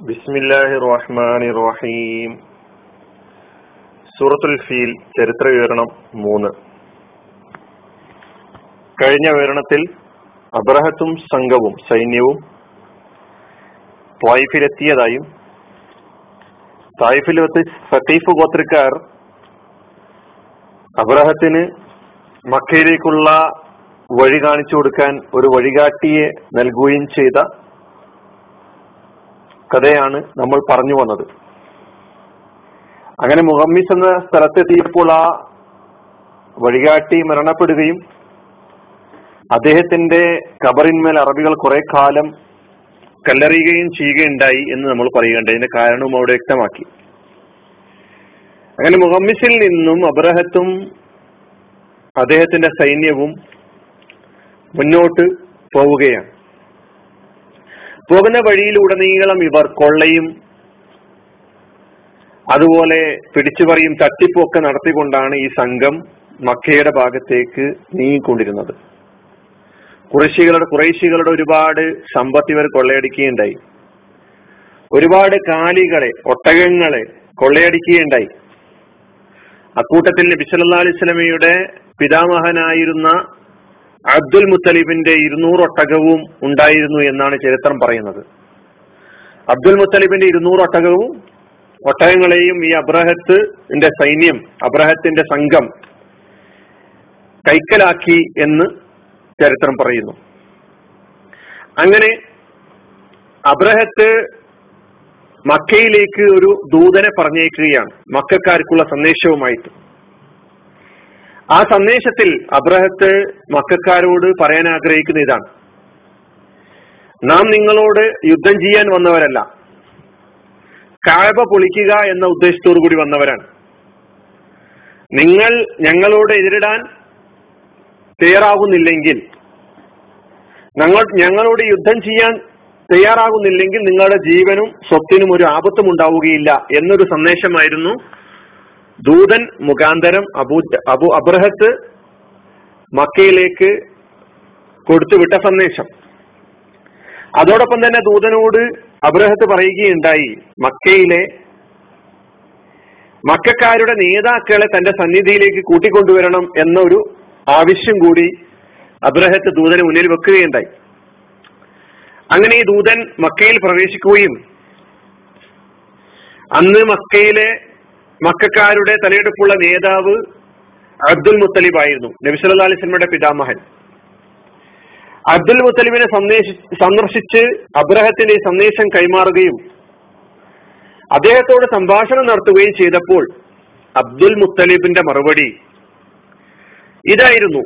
ബിസ്മില്ലാഹി റഹ്മാനി റഹീം സൂറത്തുൽ ഫീൽ ചരിത്ര വിവരണം മൂന്ന്. കഴിഞ്ഞ വിവരണത്തിൽ അബ്രഹത്തും സംഘവും സൈന്യവും ത്വായിഫിലെത്തിയതായും തായിഫിൽ വെച്ച് സഖീഫ് ഗോത്രക്കാർ അബ്രഹത്തിന് മക്കയിലേക്കുള്ള വഴി കാണിച്ചു കൊടുക്കാൻ ഒരു വഴികാട്ടിയെ നൽകുകയും ചെയ്ത കഥയാണ് നമ്മൾ പറഞ്ഞു വന്നത്. അങ്ങനെ മുഹമ്മിസ് എന്ന സ്ഥലത്തെത്തിയപ്പോൾ ആ വഴികാട്ടി മരണപ്പെടുകയും അദ്ദേഹത്തിന്റെ കബറിന്മേൽ അറബികൾ കുറെ കാലം കല്ലെറിയുകയും ചെയ്യുകയുണ്ടായി എന്ന് നമ്മൾ പറയുകയുണ്ട് അതിന്റെ കാരണവും അവിടെ വ്യക്തമാക്കി. അങ്ങനെ മുഹമ്മിസിൽ നിന്നും അബ്രഹത്തും അദ്ദേഹത്തിന്റെ സൈന്യവും മുന്നോട്ട് പോവുകയാണ്. പോകുന്ന വഴിയിലുടനീളം ഇവർ കൊള്ളയും അതുപോലെ പിടിച്ചുപറിയും തട്ടിപ്പൊക്കെ നടത്തിക്കൊണ്ടാണ് ഈ സംഘം മക്കയുടെ ഭാഗത്തേക്ക് നീങ്ങിക്കൊണ്ടിരുന്നത്. കുറേശികളുടെ കുറേശികളുടെ ഒരുപാട് സമ്പത്ത് ഇവർ കൊള്ളയടിക്കുകയുണ്ടായി. ഒരുപാട് കാലികളെ ഒട്ടകങ്ങളെ കൊള്ളയടിക്കുകയുണ്ടായി. അക്കൂട്ടത്തിൽ നബി സ്വലമയുടെ പിതാമഹനായിരുന്ന അബ്ദുൽ മുത്തലിബിന്റെ ഇരുന്നൂറ് ഒട്ടകവും ഉണ്ടായിരുന്നു എന്നാണ് ചരിത്രം പറയുന്നത്. അബ്ദുൽ മുത്തലിബിന്റെ ഇരുന്നൂറ് ഒട്ടകവും ഒട്ടകങ്ങളെയും ഈ അബ്രഹത്തിന്റെ സൈന്യം അബ്രഹത്തിന്റെ സംഘം കൈക്കലാക്കി എന്ന് ചരിത്രം പറയുന്നു. അങ്ങനെ അബ്രഹത്ത് മക്കയിലേക്ക് ഒരു ദൂതനെ പറഞ്ഞേക്കുകയാണ് മക്കാർക്കുള്ള സന്ദേശവുമായിട്ട്. ആ സന്ദേശത്തിൽ അബ്രഹത്ത് മക്കാരോട് പറയാൻ ആഗ്രഹിക്കുന്ന ഇതാണ്. നാം നിങ്ങളോട് യുദ്ധം ചെയ്യാൻ വന്നവരല്ല. കാഴബ പൊളിക്കുക എന്ന ഉദ്ദേശത്തോടു കൂടി വന്നവരാണ്. നിങ്ങൾ ഞങ്ങളോട് എതിരിടാൻ തയ്യാറാകുന്നില്ലെങ്കിൽ ഞങ്ങൾ ഞങ്ങളോട് യുദ്ധം ചെയ്യാൻ തയ്യാറാകുന്നില്ലെങ്കിൽ നിങ്ങളുടെ ജീവനും സ്വത്തിനും ഒരു ആപത്തും ഉണ്ടാവുകയില്ല എന്നൊരു സന്ദേശമായിരുന്നു ദൂതൻ മുഖാന്തരം അബൂ അബു അബ്രഹത്ത് മക്കയിലേക്ക് കൊടുത്തുവിട്ട സന്ദേശം. അതോടൊപ്പം തന്നെ ദൂതനോട് അബ്രഹത്ത് പറയുകയുണ്ടായി മക്കയിലെ മക്കാരുടെ നേതാക്കളെ തന്റെ സന്നിധിയിലേക്ക് കൂട്ടിക്കൊണ്ടുവരണം എന്നൊരു ആവശ്യം കൂടി അബ്രഹത്ത് ദൂതന് മുന്നിൽ വെക്കുകയുണ്ടായി. അങ്ങനെ ഈ ദൂതൻ മക്കയിൽ പ്രവേശിക്കുകയും അന്ന് മക്കയിലെ മക്കാരുടെ തലയെടുപ്പുള്ള നേതാവ് അബ്ദുൽ മുത്തലിബ് ആയിരുന്നു നബിസല്ലാ അലിസ്ലമയുടെ പിതാമഹൻ. അബ്ദുൽ മുത്തലിബിനെ സന്ദേശി സന്ദർശിച്ച് അബ്രഹത്തിന്റെ സന്ദേശം കൈമാറുകയും അദ്ദേഹത്തോട് സംഭാഷണം നടത്തുകയും ചെയ്തപ്പോൾ അബ്ദുൽ മുത്തലിബിന്റെ മറുപടി ഇതായിരുന്നു.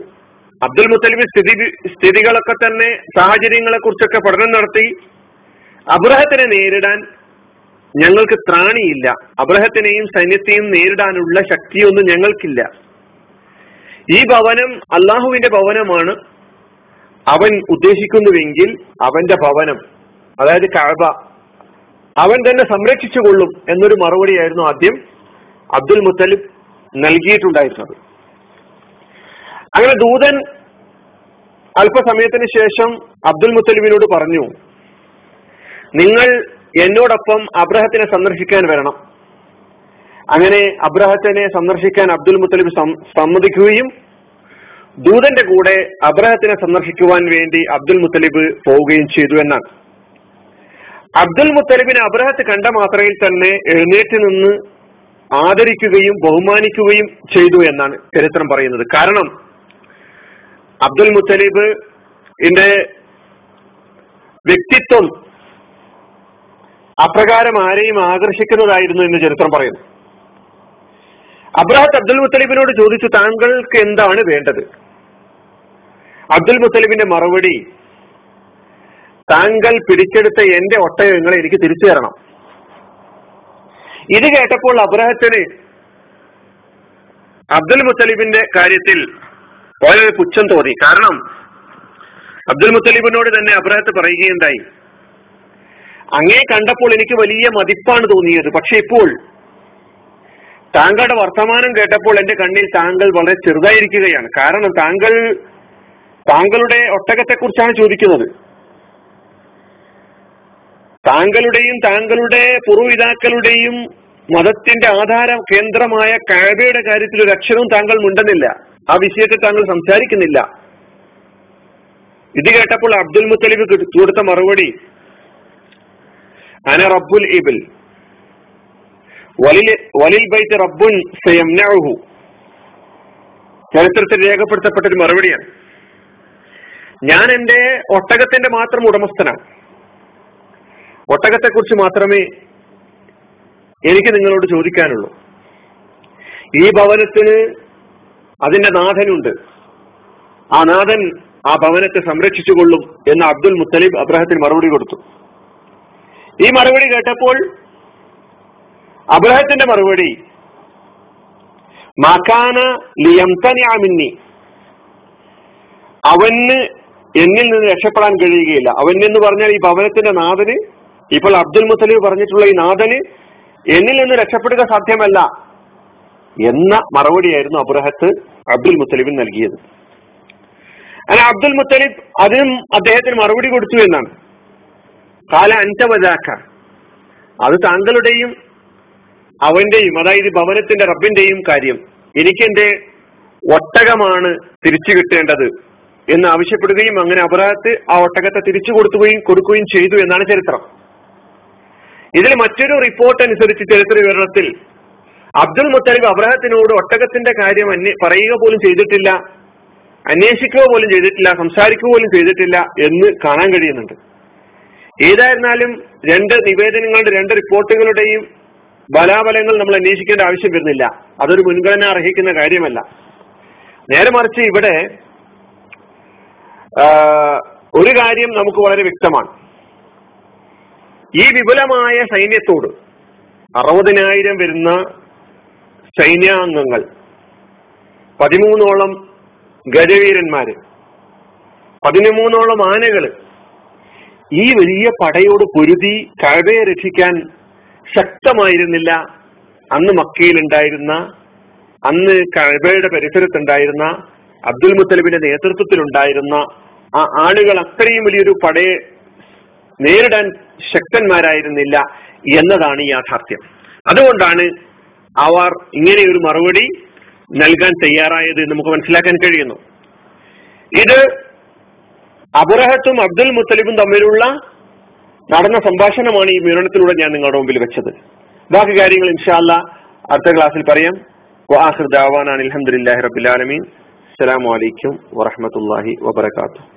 അബ്ദുൽ മുത്തലിബ് സ്ഥിതി സ്ഥിതികളൊക്കെ തന്നെ സാഹചര്യങ്ങളെ കുറിച്ചൊക്കെ പഠനം നടത്തി അബ്രഹത്തിനെ നേരിടാൻ ഞങ്ങൾക്ക് ത്രാണിയില്ല. അബ്രഹത്തിനെയും സൈന്യത്തെയും നേരിടാനുള്ള ശക്തിയൊന്നും ഞങ്ങൾക്കില്ല. ഈ ഭവനം അള്ളാഹുവിന്റെ ഭവനമാണ്. അവൻ ഉദ്ദേശിക്കുന്നുവെങ്കിൽ അവന്റെ ഭവനം അതായത് കഴബ അവൻ തന്നെ സംരക്ഷിച്ചുകൊള്ളും എന്നൊരു മറുപടിയായിരുന്നു ആദ്യം അബ്ദുൽ മുത്തലിബ് നൽകിയിട്ടുണ്ടായിരുന്നത്. അങ്ങനെ ദൂതൻ അല്പസമയത്തിന് ശേഷം അബ്ദുൽ മുത്തലിബിനോട് പറഞ്ഞു നിങ്ങൾ എന്നോടൊപ്പം അബ്രഹത്തിനെ സന്ദർശിക്കാൻ വരണം. അങ്ങനെ അബ്രഹത്തിനെ സന്ദർശിക്കാൻ അബ്ദുൽ മുത്തലിബ് സമ്മതിക്കുകയും ദൂതന്റെ കൂടെ അബ്രഹത്തിനെ സന്ദർശിക്കുവാൻ വേണ്ടി അബ്ദുൽ മുത്തലിബ് പോവുകയും ചെയ്തു എന്നാണ്. അബ്ദുൽ മുത്തലിബിനെ അബ്രഹത്ത് കണ്ട മാത്രയിൽ തന്നെ എഴുന്നേറ്റ് നിന്ന് ആദരിക്കുകയും ബഹുമാനിക്കുകയും ചെയ്തു എന്നാണ് ചരിത്രം പറയുന്നത്. കാരണം അബ്ദുൽ മുത്തലിബ് ഇന്റെ വ്യക്തിത്വം അപ്രകാരം ആരെയും ആകർഷിക്കുന്നതായിരുന്നു എന്ന് ചരിത്രം പറയുന്നു. അബ്രഹത്ത് അബ്ദുൽ മുത്തലിബിനോട് ചോദിച്ചു താങ്കൾക്ക് എന്താണ് വേണ്ടത്? അബ്ദുൽ മുത്തലിബിന്റെ മറുപടി താങ്കൾ പിടിച്ചെടുത്ത എന്റെ ഒട്ടകങ്ങളെ എനിക്ക് തിരിച്ചു തരണം. ഇത് കേട്ടപ്പോൾ അബ്രഹത്തിന് അബ്ദുൽ മുത്തലിബിന്റെ കാര്യത്തിൽ വളരെ പുച്ഛം തോന്നി. കാരണം അബ്ദുൽ മുത്തലിബിനോട് തന്നെ അബ്രഹത്ത് പറയുകയുണ്ടായി അങ്ങേ കണ്ടപ്പോൾ എനിക്ക് വലിയ മതിപ്പാണ് തോന്നിയത്. പക്ഷെ ഇപ്പോൾ താങ്കളുടെ വർത്തമാനം കേട്ടപ്പോൾ എന്റെ കണ്ണിൽ താങ്കൾ വളരെ ചെറുതായിരിക്കുകയാണ്. കാരണം താങ്കൾ താങ്കളുടെ ഒട്ടകത്തെ കുറിച്ചാണ് ചോദിക്കുന്നത്. താങ്കളുടെയും താങ്കളുടെ പൂർവപിതാക്കളുടെയും മതത്തിന്റെ ആധാര കേന്ദ്രമായ കാബയുടെ കാര്യത്തിൽ ഒരു അക്ഷരവും താങ്കൾ മുണ്ടുന്നില്ല. ആ വിഷയത്തെ താങ്കൾ സംസാരിക്കുന്നില്ല. ഇത് കേട്ടപ്പോൾ അബ്ദുൽ മുത്തലിബ് കൊടുത്ത മറുപടി അന റബ്ബുൽ ഇബിൽ വലിൽ ബൈത്ത് റബ്ബുൻ ചരിത്രത്തിൽ രേഖപ്പെടുത്തപ്പെട്ട ഒരു മറുപടിയാണ്. ഞാൻ എന്റെ ഒട്ടകത്തിന്റെ മാത്രം ഉടമസ്ഥനാണ്. ഒട്ടകത്തെക്കുറിച്ച് മാത്രമേ എനിക്ക് നിങ്ങളോട് ചോദിക്കാനുള്ളൂ. ഈ ഭവനത്തിന് അതിന്റെ നാഥനുണ്ട്. ആ നാഥൻ ആ ഭവനത്തെ സംരക്ഷിച്ചുകൊള്ളും എന്ന് അബ്ദുൽ മുത്തലിബ് അബ്രഹത്തിന് മറുപടി കൊടുത്തു. ഈ മറുപടി കേട്ടപ്പോൾ അബ്രഹത്തിന്റെ മറുപടി മാക്കാന ലിയംതനിയാമിന്നി അവന് എന്നിൽ നിന്ന് രക്ഷപ്പെടാൻ കഴിയുകയില്ല. അവൻ എന്ന് പറഞ്ഞാൽ ഈ ഭവനത്തിന്റെ നാഥന് ഇപ്പോൾ അബ്ദുൽ മുത്തലിബ് പറഞ്ഞിട്ടുള്ള ഈ നാഥന് എന്നിൽ നിന്ന് രക്ഷപ്പെടുക സാധ്യമല്ല എന്ന മറുപടിയായിരുന്നു അബ്രഹത്ത് അബ്ദുൽ മുത്തലിബിന് നൽകിയത്. അങ്ങനെ അബ്ദുൽ മുത്തലിബ് അതിനും അദ്ദേഹത്തിന് മറുപടി കൊടുത്തു എന്നാണ്. കാല അഞ്ചവതാക്ക അത് താങ്കളുടെയും അവന്റെയും അതായത് ഭവനത്തിന്റെ റബ്ബിന്റെയും കാര്യം. എനിക്കെന്റെ ഒട്ടകമാണ് തിരിച്ചു കിട്ടേണ്ടത് എന്ന് ആവശ്യപ്പെടുകയും അങ്ങനെ അപരാധത്ത് ആ ഒട്ടകത്തെ തിരിച്ചു കൊടുക്കുകയും കൊടുക്കുകയും ചെയ്തു എന്നാണ് ചരിത്രം. ഇതിൽ മറ്റൊരു റിപ്പോർട്ട് അനുസരിച്ച് ചരിത്ര വിവരണത്തിൽ അബ്ദുൽ മുത്തലിബ് അബ്രഹത്തിനോട് ഒട്ടകത്തിന്റെ കാര്യം അന്വേ പറയുക പോലും ചെയ്തിട്ടില്ല അന്വേഷിക്കുക പോലും ചെയ്തിട്ടില്ല സംസാരിക്കുക പോലും ചെയ്തിട്ടില്ല എന്ന് കാണാൻ കഴിയുന്നുണ്ട്. ഏതായിരുന്നാലും രണ്ട് നിവേദനങ്ങളുടെ രണ്ട് റിപ്പോർട്ടുകളുടെയും ബലാബലങ്ങൾ നമ്മൾ അന്വേഷിക്കേണ്ട ആവശ്യം വരുന്നില്ല. അതൊരു മുൻഗണന അർഹിക്കുന്ന കാര്യമല്ല. നേരെ മറിച്ച് ഇവിടെ ഒരു കാര്യം നമുക്ക് വളരെ വ്യക്തമാണ്. ഈ വിപുലമായ സൈന്യത്തോട് അറുപതിനായിരം വരുന്ന സൈന്യാംഗങ്ങൾ പതിമൂന്നോളം ഗജവീരന്മാര് പതിമൂന്നോളം ആനകൾ ഈ വലിയ പടയോട് പൊരുതി കഴവയെ രക്ഷിക്കാൻ ശക്തമായിരുന്നില്ല. അന്ന് മക്കയിലുണ്ടായിരുന്ന അന്ന് കഴബയുടെ പരിസരത്തുണ്ടായിരുന്ന അബ്ദുൽ മുത്തലിബിന്റെ നേതൃത്വത്തിലുണ്ടായിരുന്ന ആ ആളുകൾ അത്രയും വലിയൊരു പടയെ നേരിടാൻ ശക്തന്മാരായിരുന്നില്ല എന്നതാണ് യാഥാർത്ഥ്യം. അതുകൊണ്ടാണ് അവർ ഇങ്ങനെ ഒരു മറുപടി നൽകാൻ തയ്യാറായത് നമുക്ക് മനസ്സിലാക്കാൻ കഴിയുന്നു. ഇത് അബുറഹത്തും അബ്ദുൽ മുത്തലിബും തമ്മിലുള്ള നടന്ന സംഭാഷണമാണ് ഈ വിവരണത്തിലൂടെ ഞാൻ നിങ്ങളുടെ മുമ്പിൽ വെച്ചത്. ബാക്കി കാര്യങ്ങൾ ഇൻഷാല്ല അടുത്ത ക്ലാസ്സിൽ പറയാം. വാഹിർ ദാവാൻ അലഹമുല്ലാഹി റബുലാലമീൻ അസ്സലാമലൈക്കും വറഹമത്തല്ലാഹി വബർക്കാത്തു